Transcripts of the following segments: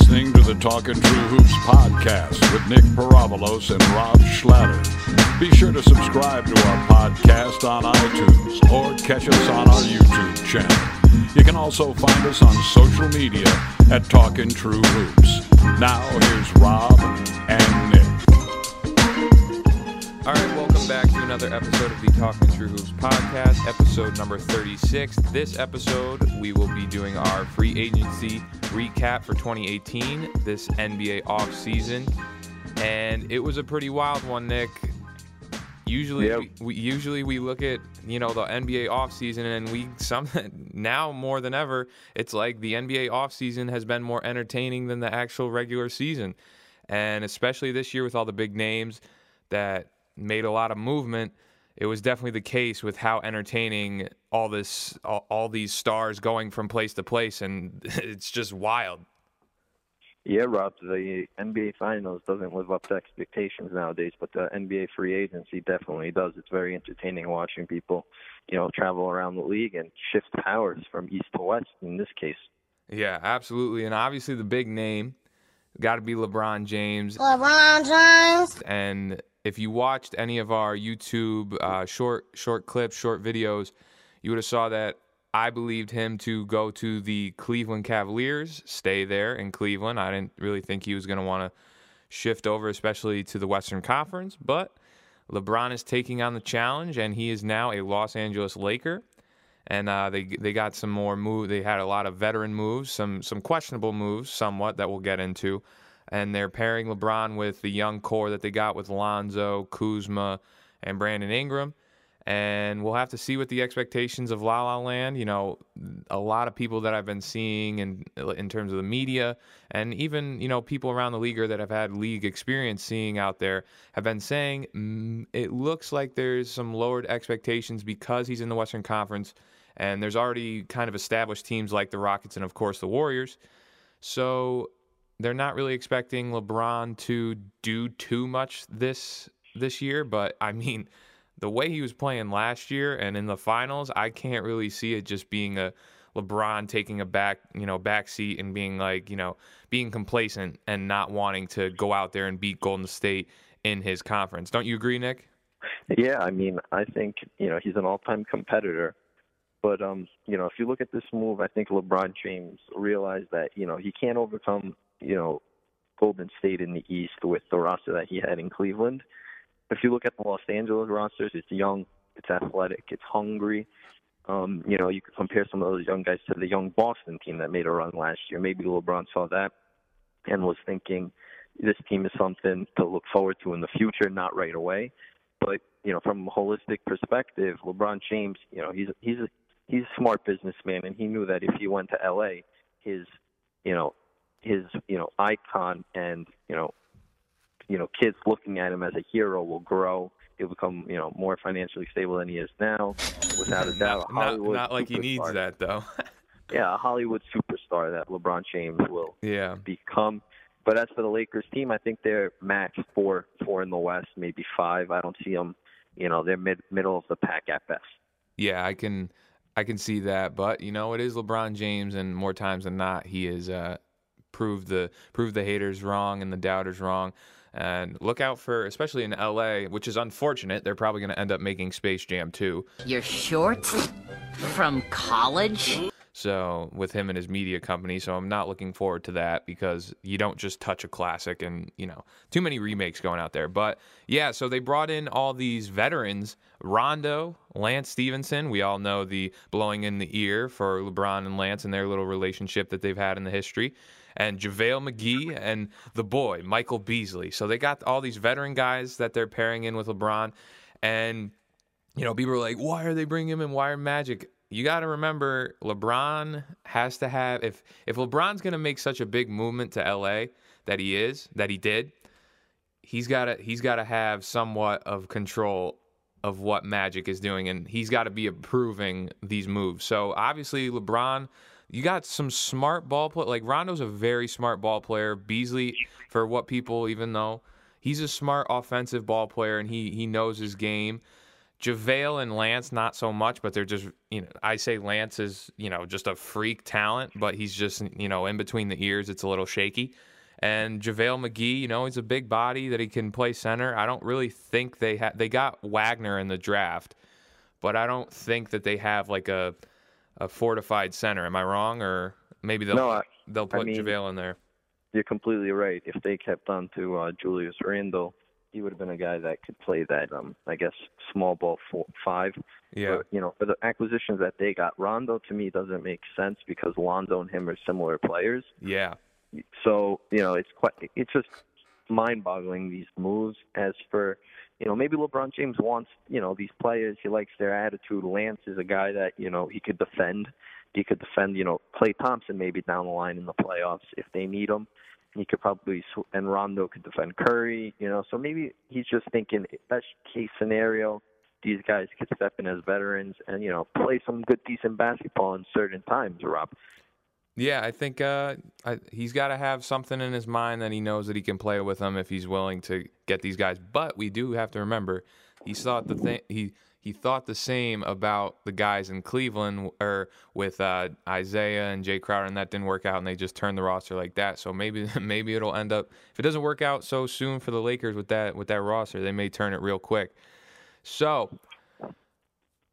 listening to the Talking True Hoops podcast with Nick Paravolos and Rob Schlatter. Be sure to subscribe to our podcast on iTunes or catch us on our YouTube channel. You can also find us on social media at Talking True Hoops. Now here's Rob and Nick. All right, welcome back to another episode of the Talking True Hoops podcast, episode number 36. This episode, we will be doing our free agency recap for 2018, this NBA offseason. And it was a pretty wild one, Nick. Usually, Yep. we, we usually we look at you know the NBA offseason and we some now more than ever it's like the NBA offseason has been more entertaining than the actual regular season, and especially this year with all the big names that made a lot of movement. It was definitely the case with how entertaining all this all, all these stars going from place to place, and it's just wild. Yeah, Rob, the NBA Finals doesn't live up to expectations nowadays, but the NBA free agency definitely does. It's very entertaining watching people, you know, travel around the league and shift powers from east to west in this case. Yeah, absolutely. And obviously, the big name got to be LeBron James. LeBron James. And if you watched any of our YouTube uh, short short clips, short videos, you would have saw that I believed him to go to the Cleveland Cavaliers, stay there in Cleveland. I didn't really think he was going to want to shift over, especially to the Western Conference. But LeBron is taking on the challenge, and he is now a Los Angeles Laker. And uh, they they got some more move. They had a lot of veteran moves, some some questionable moves, somewhat that we'll get into. And they're pairing LeBron with the young core that they got with Lonzo, Kuzma, and Brandon Ingram. And we'll have to see what the expectations of La La Land. You know, a lot of people that I've been seeing in in terms of the media, and even you know people around the league that have had league experience seeing out there have been saying mm, it looks like there's some lowered expectations because he's in the Western Conference, and there's already kind of established teams like the Rockets and of course the Warriors. So they're not really expecting LeBron to do too much this this year, but I mean, the way he was playing last year and in the finals, I can't really see it just being a LeBron taking a back, you know, back seat and being like, you know, being complacent and not wanting to go out there and beat Golden State in his conference. Don't you agree, Nick? Yeah, I mean, I think, you know, he's an all-time competitor. But um, you know, if you look at this move, I think LeBron James realized that, you know, he can't overcome, you know, Golden State in the East with the roster that he had in Cleveland. If you look at the Los Angeles rosters, it's young, it's athletic, it's hungry. Um, you know, you could compare some of those young guys to the young Boston team that made a run last year. Maybe LeBron saw that and was thinking this team is something to look forward to in the future, not right away. But you know, from a holistic perspective, LeBron James, you know, he's he's a, he's a smart businessman, and he knew that if he went to LA, his you know his you know icon and you know you know kids looking at him as a hero will grow. He'll become you know more financially stable than he is now, without a doubt. Not, a not, Hollywood not like he needs that though. Yeah, a Hollywood superstar that LeBron James will yeah. become. But as for the Lakers team, I think they're max four, four in the West, maybe five. I don't see them. You know, they're mid middle of the pack at best. Yeah, I can I can see that, but you know, it is LeBron James and more times than not he is uh proved the proved the haters wrong and the doubters wrong. And look out for especially in LA, which is unfortunate. They're probably going to end up making Space Jam 2. Your shorts? From college? So, with him and his media company, so I'm not looking forward to that because you don't just touch a classic and, you know, too many remakes going out there. But yeah, so they brought in all these veterans Rondo, Lance Stephenson. We all know the blowing in the ear for LeBron and Lance and their little relationship that they've had in the history. And JaVale McGee and the boy, Michael Beasley. So they got all these veteran guys that they're pairing in with LeBron. And, you know, people are like, why are they bringing him in? Why are Magic? you got to remember LeBron has to have if if LeBron's going to make such a big movement to LA that he is that he did he's got to he's got to have somewhat of control of what Magic is doing and he's got to be approving these moves. So obviously LeBron you got some smart ball play like Rondo's a very smart ball player. Beasley for what people even though he's a smart offensive ball player and he he knows his game. JaVale and Lance, not so much, but they're just, you know, I say Lance is, you know, just a freak talent, but he's just, you know, in between the ears, it's a little shaky. And JaVale McGee, you know, he's a big body that he can play center. I don't really think they have, they got Wagner in the draft, but I don't think that they have like a, a fortified center. Am I wrong? Or maybe they'll, No, I- they'll put mean- JaVale in there. You're completely right. If they kept on to uh, Julius Randle, he would have been a guy that could play that, um, I guess, small ball four, five. Yeah. But, you know, for the acquisitions that they got, Rondo to me doesn't make sense because Lonzo and him are similar players. Yeah. So you know, it's quite it's just mind-boggling these moves. As for you know, maybe LeBron James wants you know these players. He likes their attitude. Lance is a guy that you know he could defend. He could defend you know Klay Thompson maybe down the line in the playoffs if they need him. He could probably and Rondo could defend Curry. You know, so maybe he's just thinking best case scenario. These guys could step in as veterans and you know play some good, decent basketball in certain times. Rob. Yeah, I think uh, I, he's got to have something in his mind that he knows that he can play with them if he's willing to get these guys. But we do have to remember, he thought the thing he he thought the same about the guys in Cleveland or with uh, Isaiah and Jay Crowder, and that didn't work out, and they just turned the roster like that. So maybe maybe it'll end up if it doesn't work out so soon for the Lakers with that with that roster, they may turn it real quick. So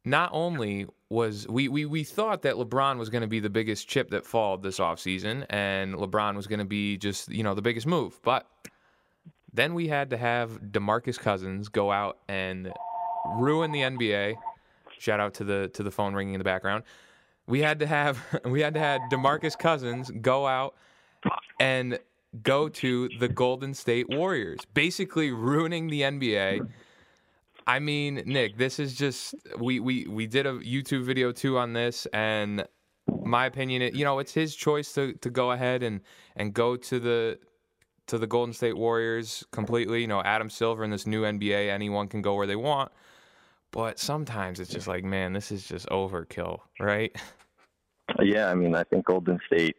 not only was we, we, we thought that LeBron was going to be the biggest chip that followed this offseason and LeBron was going to be just, you know, the biggest move. But then we had to have DeMarcus Cousins go out and ruin the NBA. Shout out to the to the phone ringing in the background. We had to have we had to have DeMarcus Cousins go out and go to the Golden State Warriors, basically ruining the NBA. I mean, Nick, this is just we we we did a YouTube video too on this, and my opinion, it, you know, it's his choice to to go ahead and and go to the to the Golden State Warriors completely. You know, Adam Silver in this new NBA, anyone can go where they want. But sometimes it's just like, man, this is just overkill, right? Yeah, I mean, I think Golden State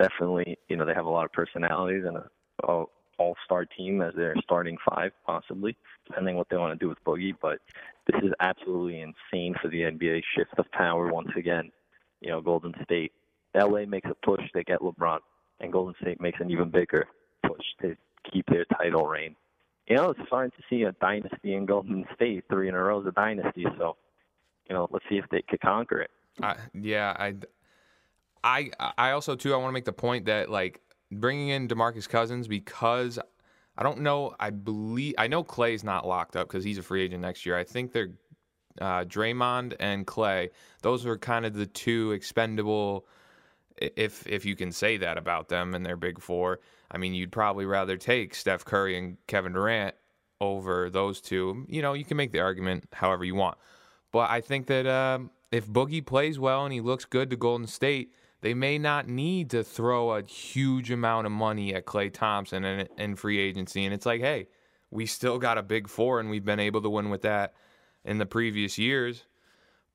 definitely, you know, they have a lot of personalities and a all-star team as their starting five, possibly, depending what they want to do with Boogie. But this is absolutely insane for the NBA. Shift of power once again. You know, Golden State, LA makes a push to get LeBron, and Golden State makes an even bigger push to keep their title reign. You know, it's starting to see a dynasty in Golden State. Three in a row is a dynasty. So, you know, let's see if they could conquer it. I, yeah, I, I, I also too. I want to make the point that like bringing in Demarcus Cousins because I don't know. I believe I know Klay's not locked up because he's a free agent next year. I think they're uh, Draymond and Klay. Those are kind of the two expendable, if if you can say that about them and their big four. I mean, you'd probably rather take Steph Curry and Kevin Durant over those two. You know, you can make the argument however you want, but I think that um, if Boogie plays well and he looks good to Golden State. They may not need to throw a huge amount of money at Klay Thompson and in free agency. And it's like, hey, we still got a big four and we've been able to win with that in the previous years.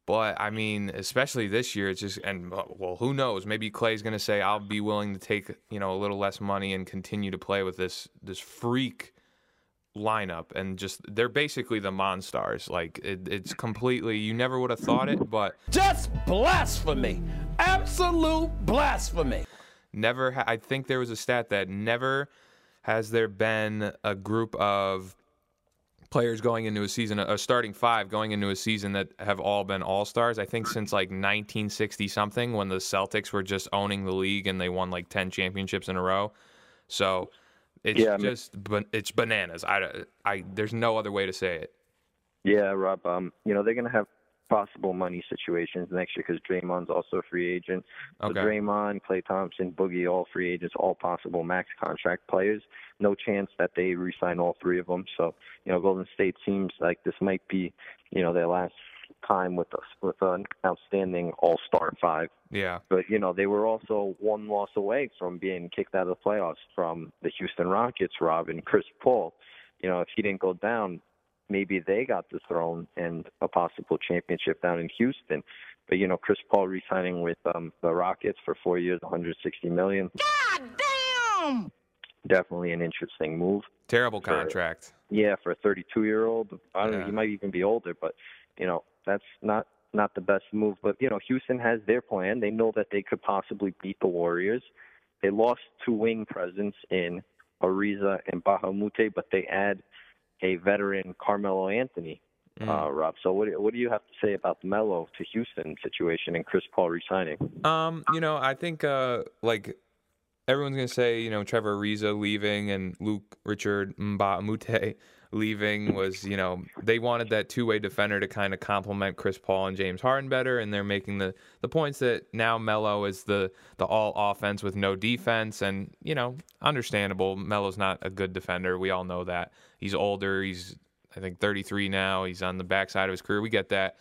But I mean, especially this year, it's just and uh, well, who knows? Maybe Klay's going to say, "I'll be willing to take you know a little less money and continue to play with this this freak lineup." And just they're basically the Monstars. Like it, it's completely you never would have thought it, but Just blasphemy. Absolute blasphemy. never ha- i think there was a stat that never has there been a group of players going into a season a starting five going into a season that have all been all-stars i think since like 1960 something when the celtics were just owning the league and they won like 10 championships in a row so it's Yeah, just it's bananas I, I there's no other way to say it Yeah, Rob. Um, you know they're gonna have possible money situations next year because Draymond's also a free agent. So Okay. Draymond, Klay Thompson, Boogie, all free agents, all possible max contract players. No chance that they re-sign all three of them. So you know Golden State seems like this might be you know their last time with us with an outstanding All-Star five. yeah But you know they were also one loss away from being kicked out of the playoffs from the Houston Rockets. Rob and Chris Paul. You know if he didn't go down, maybe they got the throne and a possible championship down in Houston. But you know Chris Paul re-signing with um, the Rockets for four years, 160 million. God damn! Definitely an interesting move. terrible Sure. contract Yeah, for a 32 year old, I don't know. Yeah. He might even be older, but you know, that's not not the best move. But you know, Houston has their plan. They know that they could possibly beat the Warriors. They lost two wing presence in Ariza and a but they add a veteran Carmelo Anthony. Mm. Uh, Rob, so what what do you have to say about the Melo to Houston situation and Chris Paul resigning? Um, you know, I think uh like everyone's gonna say, you know, Trevor Ariza leaving and Luke Richard Moute leaving was, you know, they wanted that two way defender to kind of complement Chris Paul and James Harden better, and they're making the the points that now Melo is the the all offense with no defense, and you know, understandable. Melo's not a good defender. We all know that. He's older. He's I think 33 now. He's on the backside of his career. We get that.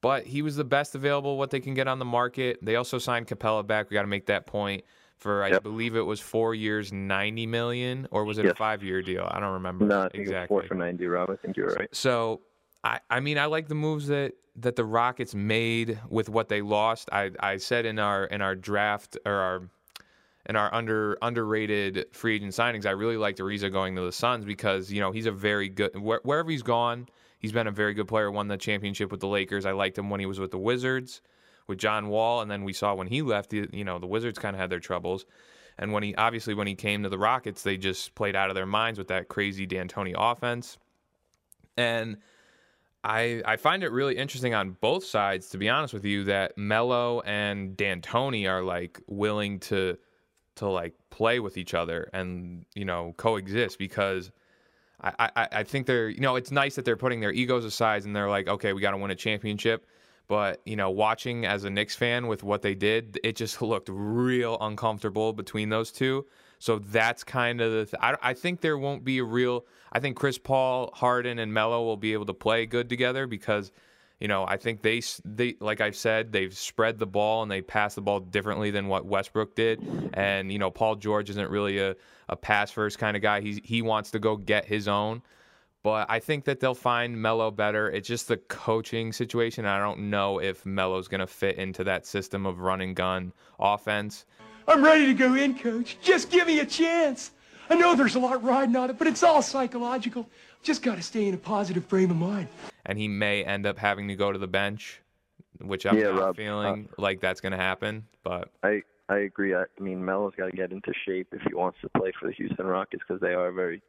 But he was the best available what they can get on the market. They also signed Capela back. We got to make that point for I Yep. believe it was four years, 90 million, or was it a five year deal? I don't remember No, I think exactly. it's four for ninety, Rob. I think you're right. So I, I mean I like the moves that that the Rockets made with what they lost. I, I said in our in our draft or our in our under underrated free agent signings, I really liked Ariza going to the Suns because you know he's a very good where, wherever he's gone, he's been a very good player. Won the championship with the Lakers. I liked him when he was with the Wizards with John Wall, and then we saw when he left, you know the Wizards kind of had their troubles. And when he obviously when he came to the Rockets, they just played out of their minds with that crazy D'Antoni offense. And I I find it really interesting on both sides, to be honest with you, that Melo and D'Antoni are like willing to to like play with each other and you know coexist because I, I I think they're you know it's nice that they're putting their egos aside and they're like okay we got to win a championship. But you know, watching as a Knicks fan with what they did, it just looked real uncomfortable between those two. So that's kind of the. Th- I, I think there won't be a real. I think Chris Paul, Harden, and Melo will be able to play good together because, you know, I think they they like I've said they've spread the ball and they pass the ball differently than what Westbrook did. And you know, Paul George isn't really a a pass first kind of guy. He he wants to go get his own. But I think that they'll find Melo better. It's just the coaching situation. I don't know if Melo's going to fit into that system of run and gun offense. I'm ready to go in, coach. Just give me a chance. I know there's a lot riding on it, but it's all psychological. Just got to stay in a positive frame of mind. and he may end up having to go to the bench, which I'm Yeah, not Rob, feeling uh, like that's going to happen. But I I agree. I, I mean, Melo's got to get into shape if he wants to play for the Houston Rockets because they are a very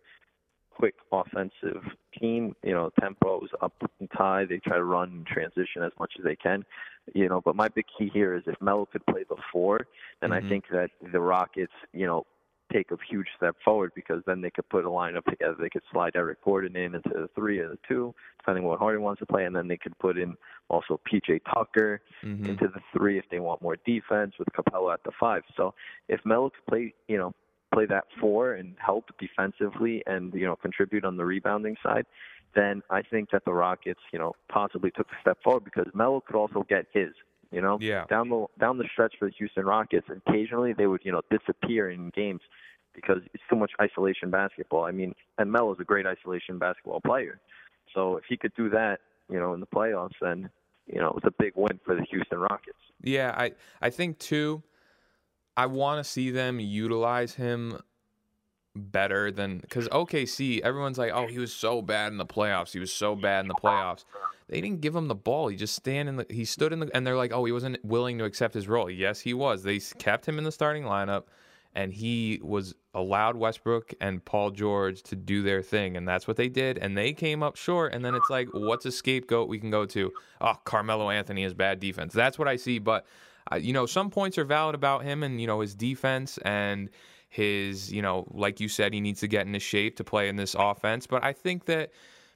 quick offensive team. You know, tempo is up and high. They try to run and transition as much as they can. You know, but my big key here is if Melo could play the four, then I Mhm. think that the Rockets, you know, take a huge step forward because then they could put a lineup together. They could slide Eric Gordon in into the three or the two, depending on what Harden wants to play, and then they could put in also PJ Tucker mhm. into the three if they want more defense with Capela at the five. So if Melo could play, you know, play that four and help defensively and you know contribute on the rebounding side, then I think that the Rockets, you know, possibly took a step forward because Melo could also get his. You know, Yeah. down the down the stretch for the Houston Rockets, occasionally they would you know disappear in games because it's too much isolation basketball. I mean, and Melo's a great isolation basketball player. So if he could do that, you know, in the playoffs, then you know it's a big win for the Houston Rockets. Yeah, I I think too. I want to see them utilize him better than because OKC. Everyone's like, oh, he was so bad in the playoffs. He was so bad in the playoffs. They didn't give him the ball. He just stand in the. He stood in the, and they're like, oh, he wasn't willing to accept his role. Yes, he was. They kept him in the starting lineup, and he was allowed Westbrook and Paul George to do their thing, and that's what they did. And they came up short. And then it's like, what's a scapegoat we can go to? Oh, Carmelo Anthony has bad defense. That's what I see. But you know, some points are valid about him, and you know his defense and his, you know, like you said, he needs to get into shape to play in this offense. But I think that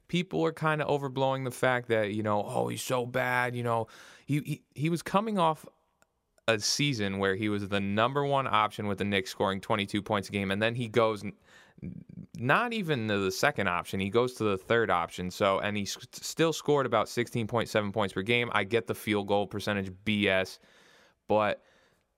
people are kind of overblowing the fact that you know, oh, he's so bad. You know, he he, he was coming off a season where he was the number one option with the Knicks, scoring 22 points a game, and then he goes not even to the second option. He goes to the third option. So, and he still scored about 16.7 points per game. I get the field goal percentage BS, but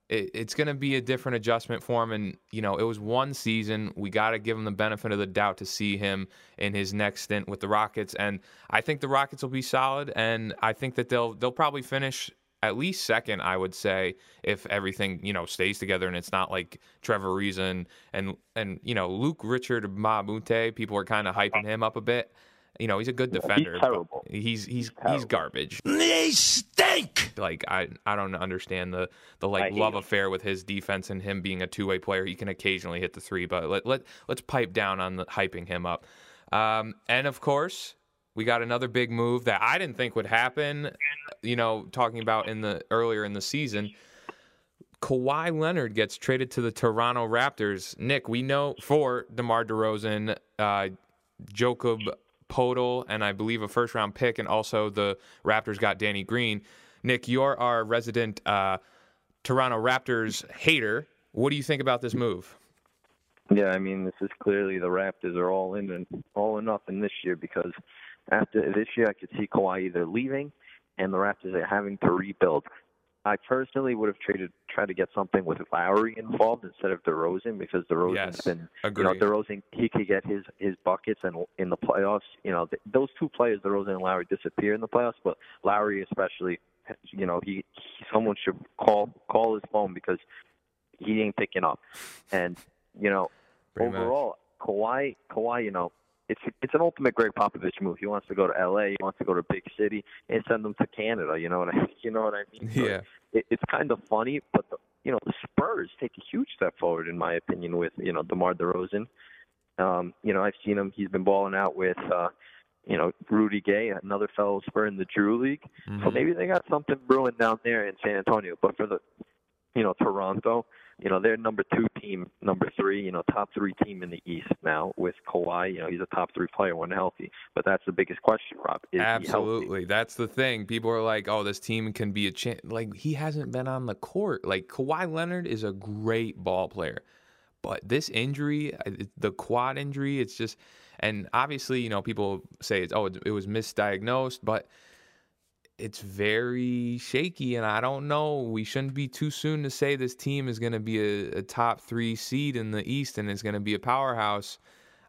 it, it's going to be a different adjustment for him. And, you know, it was one season. We got to give him the benefit of the doubt to see him in his next stint with the Rockets. And I think the Rockets will be solid. And I think that they'll, they'll probably finish at least second, I would say, if everything, you know, stays together and it's not like Trevor Ariza and, and, you know, Luke Richard Mabute, people are kind of hyping oh. him up a bit. You know, he's a good defender. but terrible. He's he's he's, terrible. garbage. They stink. Like I I don't understand the the like love him. affair with his defense and him being a two way player. He can occasionally hit the three, but let let let's pipe down on the hyping him up. Um, and of course, we got another big move that I didn't think would happen. You know, talking about in the earlier in the season. Kawhi Leonard gets traded to the Toronto Raptors. Nick, we know for DeMar DeRozan, uh, Jakob Poeltl, and I believe a first round pick, and also the Raptors got Danny Green. Nick, you're our resident uh, Toronto Raptors hater. What do you think about this move? Yeah, I mean, this is clearly the Raptors are all in and all or nothing this year because after this year, I could see Kawhi either leaving and the Raptors are having to rebuild. I personally would have traded, tried to get something with Lowry involved instead of DeRozan because DeRozan's Yes, been, agree. you know, DeRozan he could get his his buckets and in the playoffs, you know, th- those two players, DeRozan and Lowry, disappear in the playoffs, but Lowry especially, you know, he, he someone should call call his phone because he ain't picking up, and you know, Pretty much. overall, Kawhi, Kawhi, you know, it's it's an ultimate Gregg Popovich move. He wants to go to L.A. He wants to go to big city and send them to Canada. You know what I you know what I mean? So Yeah. It, it's kind of funny, but the, you know the Spurs take a huge step forward in my opinion with you know DeMar DeRozan. Um, you know I've seen him. He's been balling out with. uh you know, Rudy Gay, another fellow Spur in the Drew League. So Mhm. maybe they got something brewing down there in San Antonio. But for the, you know, Toronto, you know, they're number two team, number three, you know, top three team in the East now with Kawhi. You know, he's a top three player when healthy. But that's the biggest question, Rob. Absolutely. That's the thing. People are like, oh, this team can be a chance. Like, he hasn't been on the court. Like, Kawhi Leonard is a great ball player. But this injury, the quad injury, it's just, and obviously, you know, people say it's, oh, it was misdiagnosed, but it's very shaky. And I don't know. We shouldn't be too soon to say this team is going to be a, a top three seed in the East and it's going to be a powerhouse.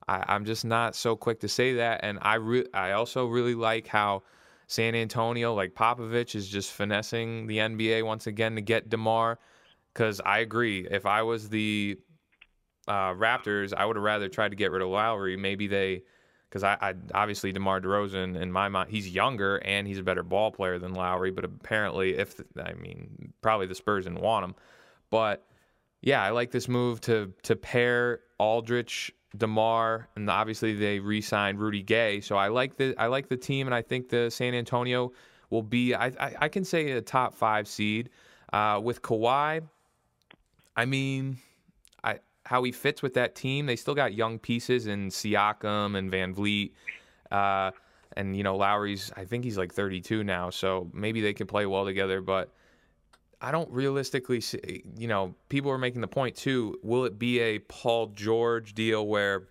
I, I'm just not so quick to say that. And I re- I also really like how San Antonio, like Popovich, is just finessing the NBA once again to get DeMar. Because I agree, if I was the uh, Raptors, I would have rather tried to get rid of Lowry. Maybe they, because I, I obviously DeMar DeRozan in my mind, he's younger and he's a better ball player than Lowry. But apparently, if I mean, probably the Spurs didn't want him. But yeah, I like this move to to pair Aldridge, Demar, and obviously they re-signed Rudy Gay. So I like the I like the team, and I think the San Antonio will be I I, I can say a top five seed uh, with Kawhi. I mean, how he fits with that team. They still got young pieces in Siakam and VanVleet. Uh, and you know Lowry's, I think he's like 32 now, so maybe they can play well together. But I don't realistically see, you know, people are making the point too. Will it be a Paul George deal where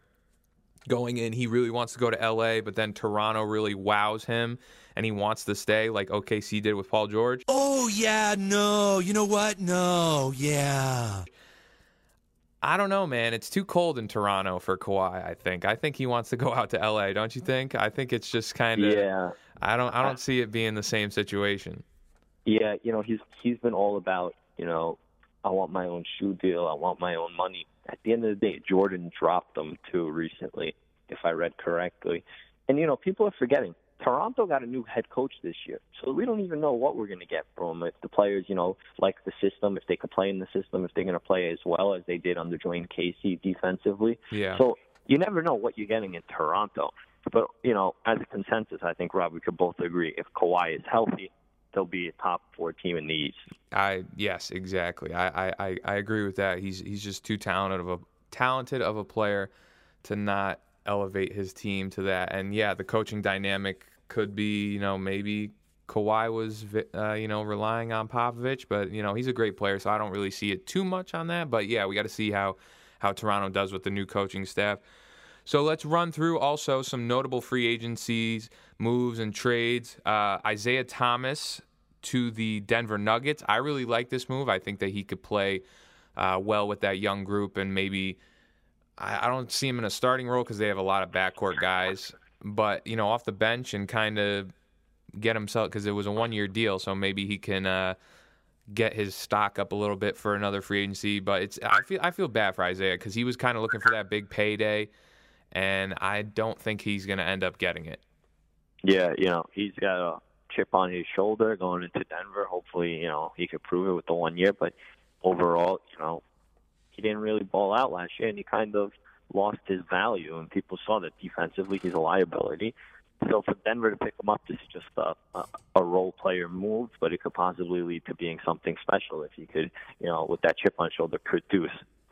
going in, he really wants to go to LA, but then Toronto really wows him and he wants to stay like OKC did with Paul George? Oh, yeah, no. You know what? No, yeah. I don't know, man. It's too cold in Toronto for Kawhi, I think. I think he wants to go out to LA, don't you think? I think it's just kind of Yeah. I don't I don't see it being the same situation. Yeah, you know, he's he's been all about, you know, I want my own shoe deal, I want my own money. At the end of the day, Jordan dropped them too recently, if I read correctly. And you know, people are forgetting. Toronto got a new head coach this year, so we don't even know what we're going to get from him. If the players, you know, like the system, if they could play in the system, if they're going to play as well as they did under Dwane Casey defensively. Yeah. So you never know what you're getting in Toronto. But you know, as a consensus, I think Rob, we could both agree if Kawhi is healthy, they'll be a top four team in the East. I yes, exactly. I, I, I, I agree with that. He's he's just too talented of a talented of a player to not elevate his team to that. And yeah, the coaching dynamic could be, you know, maybe Kawhi was, uh, you know, relying on Popovich, but you know, he's a great player, so I don't really see it too much on that. But yeah, we got to see how how Toronto does with the new coaching staff. So let's run through also some notable free agencies, moves, and trades. Uh, Isaiah Thomas to the Denver Nuggets. I really like this move. I think that he could play uh, well with that young group, and maybe I, I don't see him in a starting role because they have a lot of backcourt guys. But you know, off the bench and kind of get himself because it was a one-year deal, so maybe he can. Uh, get his stock up a little bit for another free agency, but it's I feel I feel bad for Isaiah because he was kind of looking for that big payday, and I don't think he's going to end up getting it. Yeah, you know, he's got a chip on his shoulder going into Denver. Hopefully, you know, he could prove it with the one year. But overall, you know, he didn't really ball out last year, and he kind of lost his value. And people saw that defensively, he's a liability. So for Denver to pick him up, this is just a, a, a role player move, but it could possibly lead to being something special if he could, you know, with that chip on his shoulder, produce.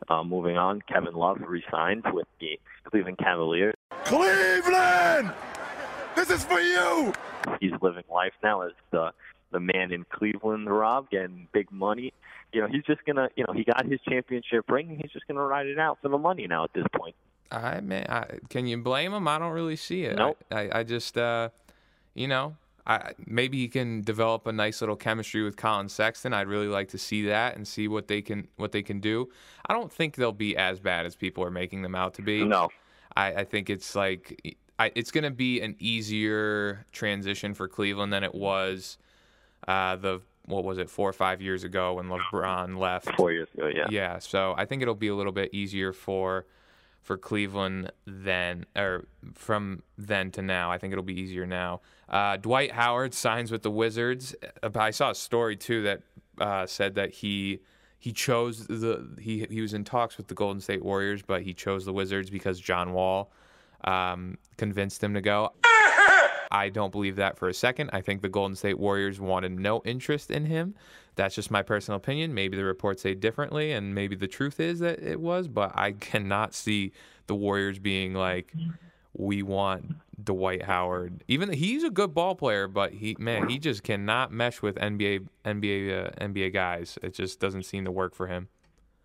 Uh, moving on, Kevin Love resigns with the Cleveland Cavaliers. Cleveland! This is for you! He's living life now as the the man in Cleveland, Rob, getting big money. You know, he's just gonna, you know, he got his championship ring, and he's just gonna ride it out for the money now at this point. I man, I, can you blame him? I don't really see it. Nope. I, I, I just, uh, you know, I maybe he can develop a nice little chemistry with Colin Sexton. I'd really like to see that and see what they can what they can do. I don't think they'll be as bad as people are making them out to be. No, I, I think it's like I, it's going to be an easier transition for Cleveland than it was uh, the what was it four or five years ago when LeBron left. four years ago, yeah. Yeah, so I think it'll be a little bit easier for for Cleveland then or from then to now. I think it'll be easier now. Uh, Dwight Howard signs with the Wizards. Uh, I saw a story too that uh, said that he he chose the he he was in talks with the Golden State Warriors, but he chose the Wizards because John Wall um, convinced him to go. I don't believe that for a second. I think the Golden State Warriors wanted no interest in him. That's just my personal opinion. Maybe the reports say differently, and maybe the truth is that it was, but I cannot see the Warriors being like, we want Dwight Howard. Even he's a good ball player, but he man, he just cannot mesh with NBA NBA uh, NBA guys. It just doesn't seem to work for him.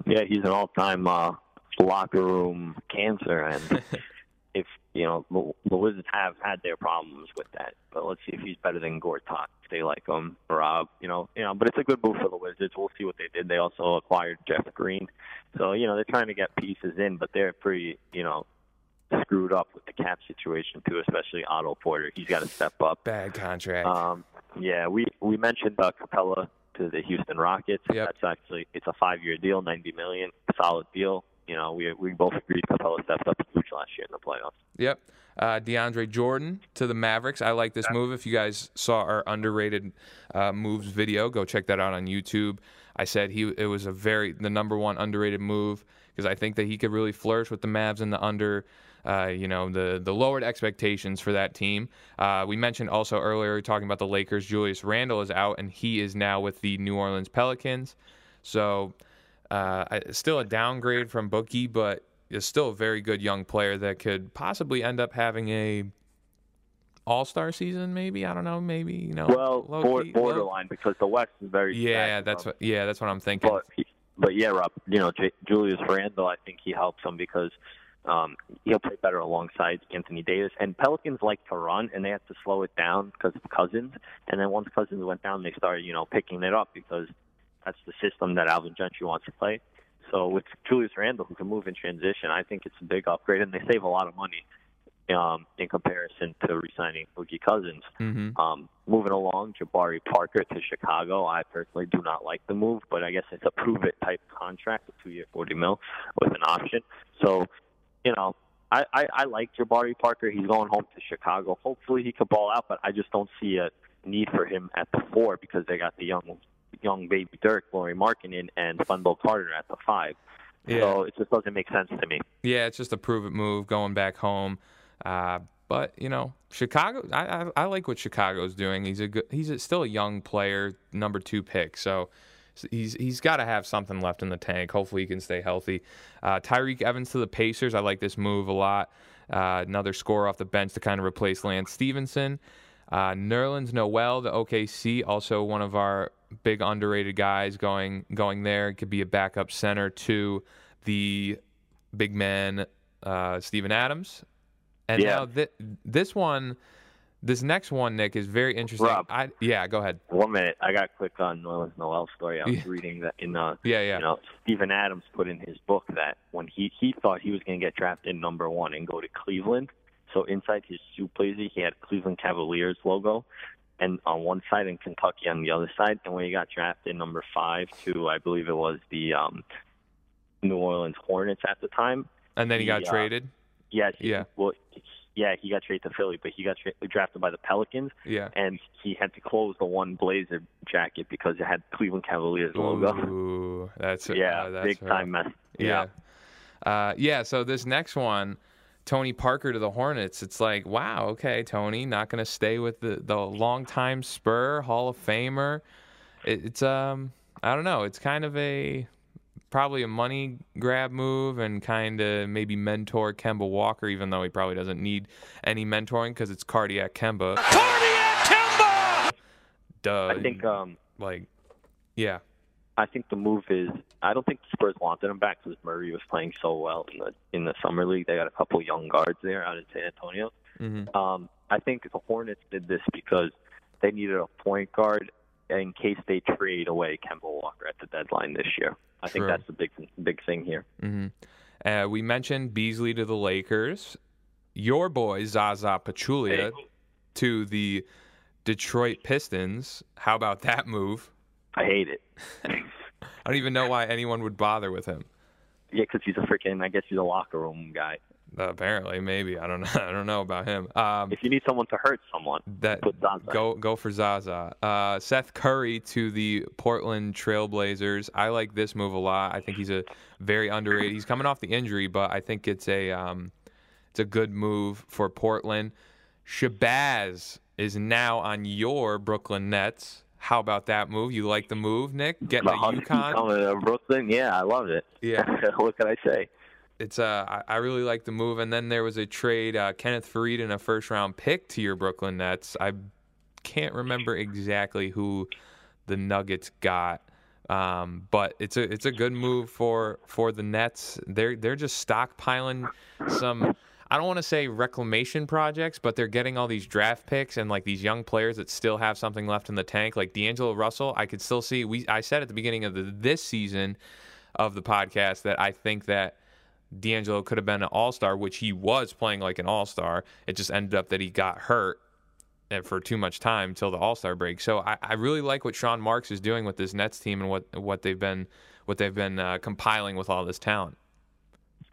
Yeah, he's an all-time uh, locker room cancer, and if you know the, Wizards have had their problems with that, but let's see if he's better than Gortat. If they like him, Rob, you know, you know. But it's a good move for the Wizards. We'll see what they did. They also acquired Jeff Green, so you know they're trying to get pieces in, but they're pretty, you know, screwed up with the cap situation too, especially Otto Porter. He's got to step up. Bad contract. Um, yeah, we we mentioned uh, Capela to the Houston Rockets. Yep. That's actually it's a five-year deal, ninety million, solid deal. You know, we we both agreed Capela stepped up huge last year in the playoffs. Yep. Uh, DeAndre Jordan to the Mavericks. I like this move. If you guys saw our underrated uh, moves video, go check that out on YouTube. I said he it was a very the number one underrated move because I think that he could really flourish with the Mavs and the under. Uh, you know the the lowered expectations for that team. Uh, we mentioned also earlier talking about the Lakers. Julius Randle is out, and he is now with the New Orleans Pelicans. So uh, still a downgrade from Boogie, but is still a very good young player that could possibly end up having a All Star season. Maybe I don't know. Maybe you know. Well, low bor- key- low- borderline because the West is very Yeah, that's what. Yeah, that's what I'm thinking. But but yeah, Rob, you know J- Julius Randle, I think he helps them because um, he'll play better alongside Anthony Davis. And Pelicans like to run, and they have to slow it down because of Cousins. And then once Cousins went down, they started you know picking it up because that's the system that Alvin Gentry wants to play. So with Julius Randle, who can move in transition, I think it's a big upgrade, and they save a lot of money um, in comparison to re-signing Boogie Cousins. hmm Um, moving along, Jabari Parker to Chicago. I personally do not like the move, but I guess it's a prove it type contract, a two year, 40 mil with an option. So, you know, I, I, I like Jabari Parker. He's going home to Chicago. Hopefully he could ball out, but I just don't see a need for him at the four because they got the young young baby Dirk, Lauri Markkanen, and Wendell Carter at the five. Yeah. So it just doesn't make sense to me. Yeah, it's just a prove it move going back home. Uh, but you know, Chicago. I, I I like what Chicago's doing. He's a good. He's a, still a young player, number two pick. So he's he's got to have something left in the tank. Hopefully, he can stay healthy. Uh, Tyreke Evans to the Pacers. I like this move a lot. Uh, another score off the bench to kind of replace Lance Stephenson. Uh, Nerlens Noel, the OKC, also one of our big underrated guys going going there. Could be a backup center to the big man uh, Steven Adams. And Yeah. now thi- this one, this next one, Nick, is very interesting. Rob. I, yeah, go ahead. One minute, I got quick on Nerlens Noel story. I was Yeah. reading that in uh, Yeah, yeah. you know, Steven Adams put in his book that when he he thought he was going to get drafted number one and go to Cleveland, so inside his suit blazer he had Cleveland Cavaliers logo, and on one side and Kentucky on the other side. And when he got drafted number five to I believe it was the um, New Orleans Hornets at the time, And then he got Yeah. traded. Yes. Yeah. Well, yeah, he got traded to Philly, but he got tra- drafted by the Pelicans, Yeah. and he had to close the one Blazer jacket because it had Cleveland Cavaliers logo. Ooh, that's yeah, uh, that's big time mess. Yeah. Uh, yeah. So this next one, Tony Parker to the Hornets. It's like, wow, okay, Tony, not going to stay with the the longtime Spur Hall of Famer. It, it's um, I don't know. It's kind of a probably a money grab move and kind of maybe mentor Kemba Walker, even though he probably doesn't need any mentoring because it's cardiac Kemba. Cardiac Kemba! Duh. I think um, like, yeah, I think the move is I don't think the Spurs wanted him back because Murray was playing so well in the in the summer league. They got a couple young guards there out in San Antonio. Mhm. Um, I think the Hornets did this because they needed a point guard in case they trade away Kemba Walker at the deadline this year. I think that's the big big thing here. hmm Uh, we mentioned Beasley to the Lakers. Your boy Zaza Pachulia Hey. to the Detroit Pistons. How about that move? I hate it. I don't even know why anyone would bother with him. Yeah, because he's a freaking. I guess he's a locker room guy. Uh, apparently, maybe I don't know. I don't know about him. Um, If you need someone to hurt someone, that put Zaza. go go for Zaza. Uh, Seth Curry to the Portland Trailblazers. I like this move a lot. I think he's a very underrated. He's coming off the injury, but I think it's a um, it's a good move for Portland. Shabazz is now on your Brooklyn Nets. How about that move? You like the move, Nick? Getting The UConn. coming to Brooklyn. Yeah, I love it. Yeah. what can I say? It's uh, I, I really like the move. And then there was a trade, uh, Kenneth Faried and a first round pick to your Brooklyn Nets. I can't remember exactly who the Nuggets got, um, but it's a it's a good move for for the Nets. They're they're just stockpiling some. I don't want to say reclamation projects, but they're getting all these draft picks and like these young players that still have something left in the tank. Like D'Angelo Russell, I could still see. We I said at the beginning of the, this season of the podcast that I think that D'Angelo could have been an all star, which he was playing like an all star. It just ended up that he got hurt and for too much time till the all star break. So I, I really like what Sean Marks is doing with this Nets team and what what they've been what they've been uh, compiling with all this talent.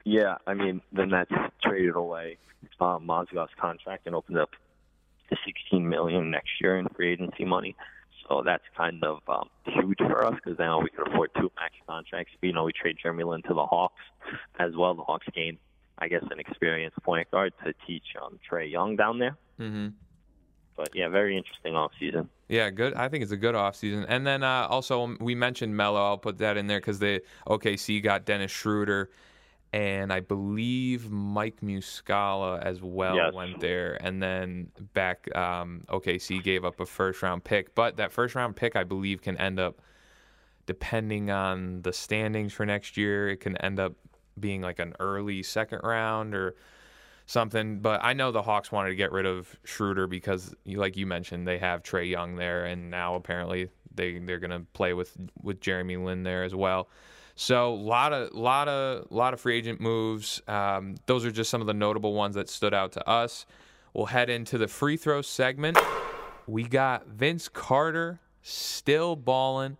Yeah, I mean, the Nets traded away um, Mozgov's contract and opened up the 16 million next year in free agency money. So that's kind of um, huge for us because now we can afford two max contracts. You know, we trade Jeremy Lin to the Hawks as well. The Hawks gain, I guess, an experienced point guard to teach um, Trae Young down there. Mm-hmm. But yeah, very interesting off season. Yeah, good. I think it's a good offseason. And then uh, also um, we mentioned Melo. I'll put that in there because the OKC got Dennis Schroeder, and I believe Mike Muscala as well Yes. went there. And then back um, OKC gave up a first round pick, but that first round pick I believe can end up, depending on the standings for next year, it can end up being like an early second round or something. But I know the Hawks wanted to get rid of Schroeder because, like you mentioned, they have Trae Young there, and now apparently they they're gonna play with with Jeremy Lin there as well. So a lot of lot of lot of free agent moves. Um, those are just some of the notable ones that stood out to us. We'll head into the free throw segment. We got Vince Carter still balling.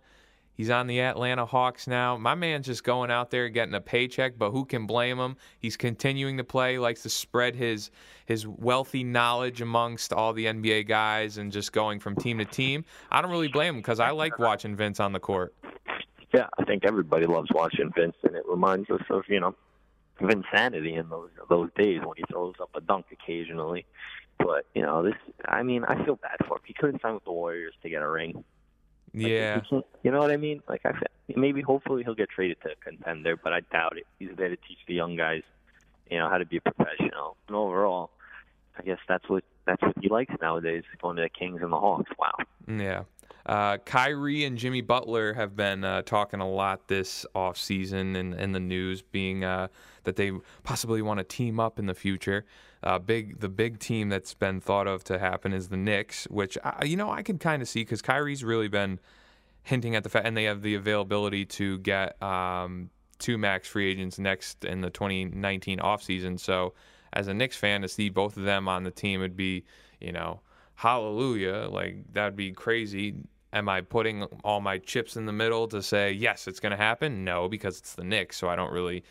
He's on the Atlanta Hawks now. My man's just going out there getting a paycheck, but who can blame him? He's continuing to play, likes to spread his his wealthy knowledge amongst all the NBA guys and just going from team to team. I don't really blame him because I like watching Vince on the court. Yeah, I think everybody loves watching Vince, and it reminds us of you know Vinsanity in those those days when he throws up a dunk occasionally. But you know this, I mean, I feel bad for him. He couldn't sign with the Warriors to get a ring. Like, Yeah. you know what I mean? Like I maybe hopefully he'll get traded to a contender, but I doubt it. He's there to teach the young guys, you know, how to be a professional. And overall, I guess that's what that's what he likes nowadays, going to the Kings and the Hawks. Wow. Yeah. Uh, Kyrie and Jimmy Butler have been uh, talking a lot this offseason and in the news, being uh, that they possibly want to team up in the future. Uh, big, the big team that's been thought of to happen is the Knicks, which I, you know I can kind of see because Kyrie's really been hinting at the fact, and they have the availability to get um, two max free agents next in the 2019 offseason. So, as a Knicks fan, to see both of them on the team would be, you know, hallelujah. Like, that'd be crazy. Am I putting all my chips in the middle to say, yes, it's going to happen? No, because it's the Knicks. So, I don't really,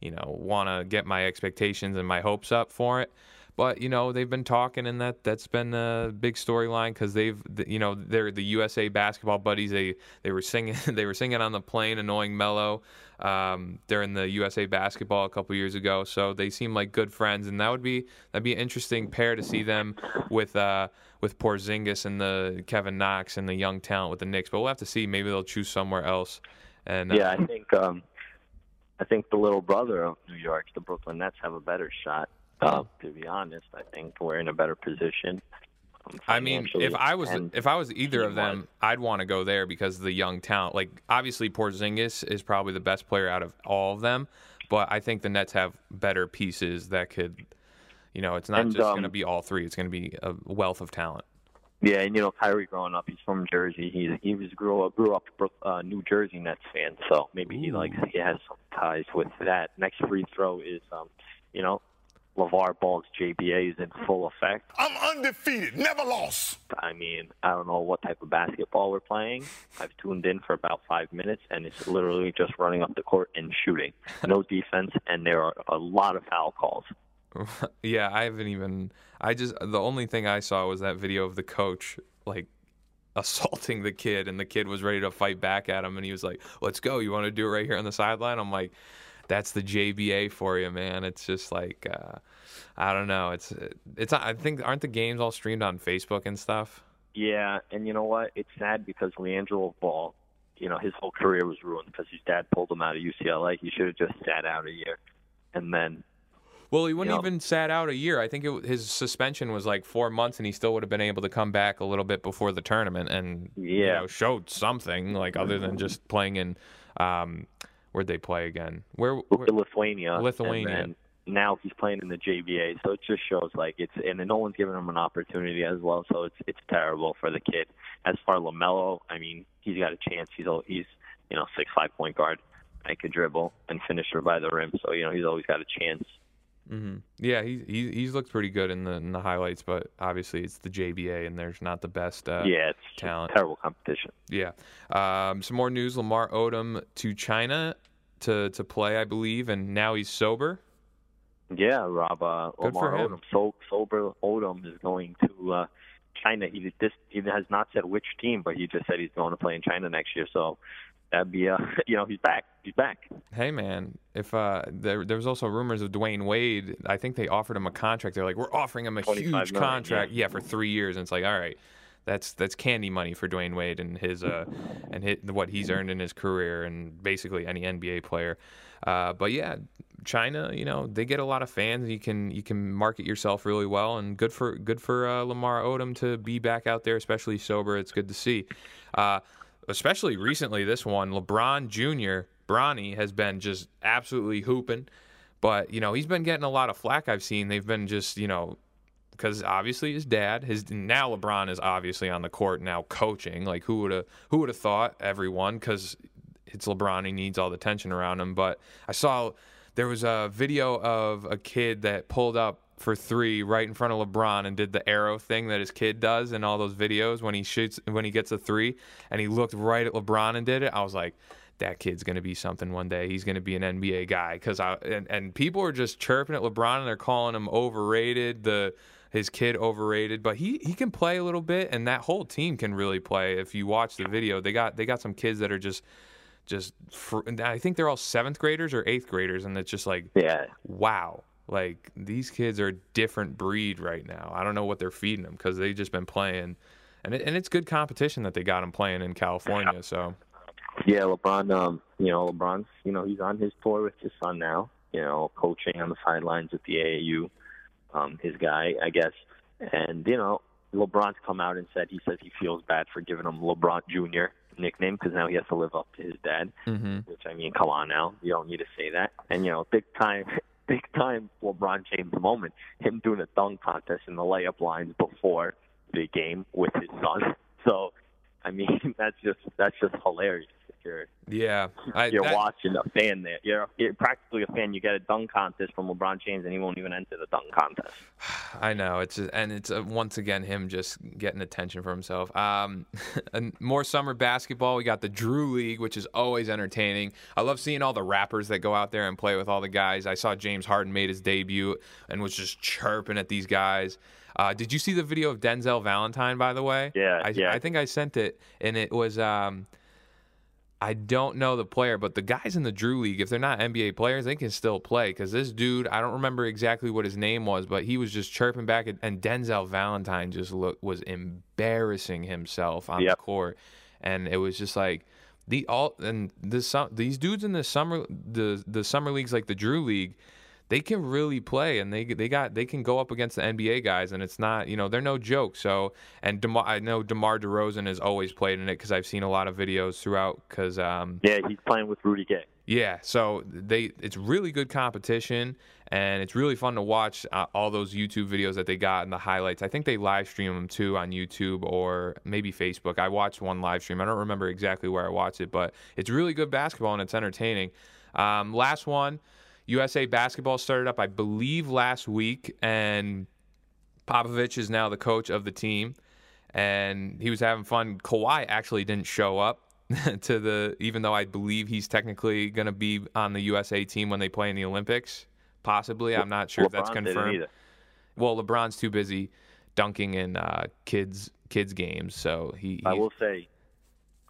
you know, want to get my expectations and my hopes up for it. But you know they've been talking, and that that's been a big storyline because they've you know they're the USA basketball buddies. They they were singing they were singing on the plane, annoying Melo. Um, they're the USA basketball a couple years ago, so they seem like good friends, and that would be that'd be an interesting pair to see them with uh, with Porzingis and the Kevin Knox and the young talent with the Knicks. But we'll have to see. Maybe they'll choose somewhere else. And uh, yeah, I think um, I think the little brother of New York, the Brooklyn Nets, have a better shot. Uh, to be honest, I think we're in a better position. Um, I mean, if I was if I was either of them, I'd want to go there because of the young talent. Like obviously, Porzingis is probably the best player out of all of them, but I think the Nets have better pieces that could, you know, it's not And, just um, going to be all three. It's going to be a wealth of talent. Yeah, and you know Kyrie growing up, he's from Jersey. He he was grew up grew up a uh, New Jersey Nets fan, so maybe he likes he has some ties with that. Next free throw is um, you know, LeVar Ball's JBA is in full effect. I'm undefeated, never lost. I mean, I don't know what type of basketball we're playing. I've tuned in for about five minutes, and it's literally just running up the court and shooting. No defense, and there are a lot of foul calls. yeah, I haven't even. I just the only thing I saw was that video of the coach like assaulting the kid, and the kid was ready to fight back at him, and he was like, "Let's go! You want to do it right here on the sideline?" I'm like, "That's the JBA for you, man." It's just like, uh, I don't know. It's it's. I think aren't the games all streamed on Facebook and stuff? Yeah, and you know what? It's sad because LiAngelo Ball, you know, his whole career was ruined because his dad pulled him out of UCLA. He should have just sat out a year, and then Well, he wouldn't know- even sat out a year. I think it, his suspension was like four months, and he still would have been able to come back a little bit before the tournament and you know, showed something like other than just playing in. Um, where'd they play again? Where? where Lithuania, Lithuania. now he's playing in the JBA, So it just shows like it's and no one's giving him an opportunity as well. So it's it's terrible for the kid. As far as Lamelo, I mean, he's got a chance. He's he's you know six five point guard. I could dribble and finisher by the rim. So you know he's always got a chance. Hmm Yeah, he, he he's looked pretty good in the in the highlights, but obviously it's the JBA, and there's not the best. Uh, yeah, it's talent. terrible competition. Yeah. Um, some more news: Lamar Odom to China to to play, I believe, and now he's sober. Yeah, Rob. Uh, Good Lamar. Odom, so, sober Odom is going to uh, China. He this he has not said which team, but he just said he's going to play in China next year. So that'd be uh, you know, he's back. He's back. Hey man, if uh, there there was also rumors of Dwyane Wade. I think they offered him a contract. They're like, we're offering him a 25 huge million, contract, yeah. for three years. And it's like, all right, that's that's candy money for Dwyane Wade and his uh and hit what he's earned in his career and basically any NBA player. Uh, but yeah, China, you know, they get a lot of fans. You can you can market yourself really well, and good for good for uh, Lamar Odom to be back out there, especially sober. It's good to see. Uh, especially recently, this one, LeBron Jr. Bronny has been just absolutely hooping, but you know he's been getting a lot of flack. I've seen they've been just you know because obviously his dad, his now LeBron is obviously on the court now coaching. Like who would have who would have thought everyone because it's LeBron. He needs all the tension around him. But I saw there was a video of a kid that pulled up for three right in front of LeBron and did the arrow thing that his kid does in all those videos when he shoots when he gets a three and he looked right at LeBron and did it. I was like. That kid's gonna be something one day. He's gonna be an NBA guy because I and, and people are just chirping at LeBron and they're calling him overrated. The his kid overrated, but he he can play a little bit, and that whole team can really play. If you watch the video, they got they got some kids that are just just fr- I think they're all seventh graders or eighth graders, and it's just like Yeah, wow, like these kids are a different breed right now. I don't know what they're feeding them because they've just been playing, and it, and it's good competition that they got them playing in California. So yeah. LeBron, um, you know, LeBron's, you know, he's on his tour with his son now. You know, coaching on the sidelines at the AAU. Um, his guy, I guess, and you know, LeBron's come out and said he says he feels bad for giving him LeBron Jr. nickname because now he has to live up to his dad. mhm. Which I mean, come on now, you don't need to say that. And you know, big time, big time LeBron James moment, him doing a dunk contest in the layup lines before the game with his son. So, I mean, that's just that's just hilarious. You're Yeah, I, you're watching a fan there. You're, you're practically a fan. You get a dunk contest from LeBron James, and he won't even enter the dunk contest. I know it's and it's uh, once again him just getting attention for himself. Um, and more summer basketball. We got the Drew League, which is always entertaining. I love seeing all the rappers that go out there and play with all the guys. I saw James Harden made his debut and was just chirping at these guys. Uh, did you see the video of Denzel Valentine? By the way, Yeah, I, yeah. I think I sent it, and it was. Um, I don't know the player, but the guys in the Drew League, if they're not NBA players, they can still play. Because this dude, I don't remember exactly what his name was, but he was just chirping back, at, and Denzel Valentine just look was embarrassing himself on Yep. the court, and it was just like the all and this these dudes in the summer the the summer leagues like the Drew League. They can really play, and they they got they can go up against the NBA guys, and it's not you know they're no joke. So, and DeMar, I know DeMar DeRozan has always played in it because I've seen a lot of videos throughout. Because um, Yeah, he's playing with Rudy Gay. yeah, so they it's really good competition, and it's really fun to watch uh, all those YouTube videos that they got and the highlights. I think they live stream them too on YouTube or maybe Facebook. I watched one live stream. I don't remember exactly where I watched it, but it's really good basketball and it's entertaining. Um, last one, USA basketball started up, I believe, last week, and Popovich is now the coach of the team, and he was having fun. Kawhi actually didn't show up to the, even though I believe he's technically going to be on the USA team when they play in the Olympics. Possibly, I'm not sure if that's LeBron confirmed. Well, LeBron's too busy dunking in uh, kids kids games, so he. I will say,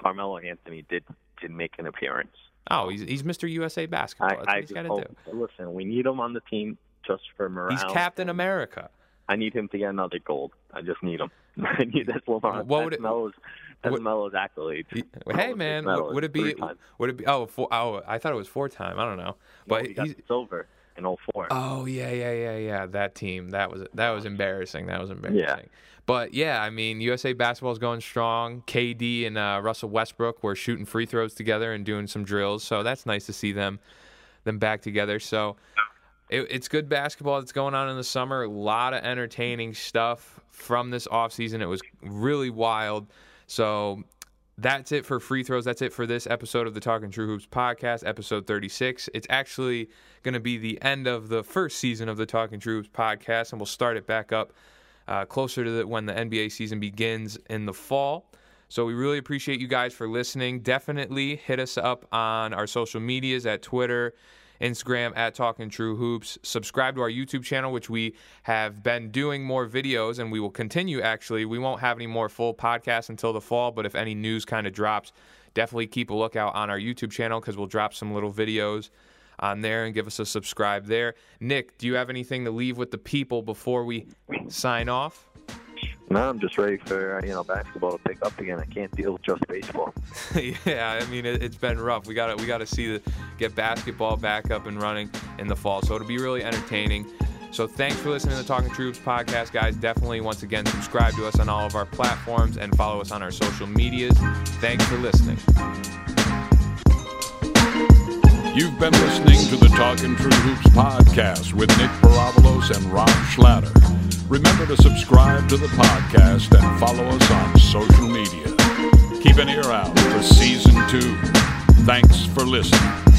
Carmelo Anthony did did make an appearance. Oh, he's he's Mr. USA basketball. I, That's what I he's got to oh, hope. do. Listen, we need him on the team just for morale. He's Captain America. I need him to get another gold. I just need him. I need that's LeBron. What would it- Melo's, that's what- Melo's accolade. He- Hey man, would, would it be? Would it be? Oh, four, oh, I thought it was four time. I don't know, but No, he he's. silver in 04. Oh yeah, yeah, yeah, yeah. That team. That was that was embarrassing. That was embarrassing. Yeah. But yeah, I mean, USA basketball is going strong. KD and uh, Russell Westbrook were shooting free throws together and doing some drills, so that's nice to see them them back together. So it, it's good basketball that's going on in the summer. A lot of entertaining stuff from this offseason. It was really wild. So that's it for free throws. That's it for this episode of the Talking True Hoops podcast, episode 36. It's actually going to be the end of the first season of the Talking True Hoops podcast, and we'll start it back up uh, closer to the, when the NBA season begins in the fall. So we really appreciate you guys for listening. Definitely hit us up on our social medias at Twitter, Instagram at Talking True Hoops. Subscribe to our YouTube channel, which we have been doing more videos, and we will continue. Actually, we won't have any more full podcasts until the fall. But if any news kind of drops, definitely keep a lookout on our YouTube channel because we'll drop some little videos on there and give us a subscribe there. Nick, do you have anything to leave with the people before we sign off? No, I'm just ready for uh, you know basketball to pick up again. I can't deal with just baseball. yeah, I mean it, it's been rough. We got to we got to see the get basketball back up and running in the fall. So it'll be really entertaining. So thanks for listening to the Talking True Hoops podcast, guys. Definitely once again subscribe to us on all of our platforms and follow us on our social medias. Thanks for listening. You've been listening to the Talking True Hoops podcast with Nick Parabolos and Rob Schlatter. Remember to subscribe to the podcast and follow us on social media. Keep an ear out for season two. Thanks for listening.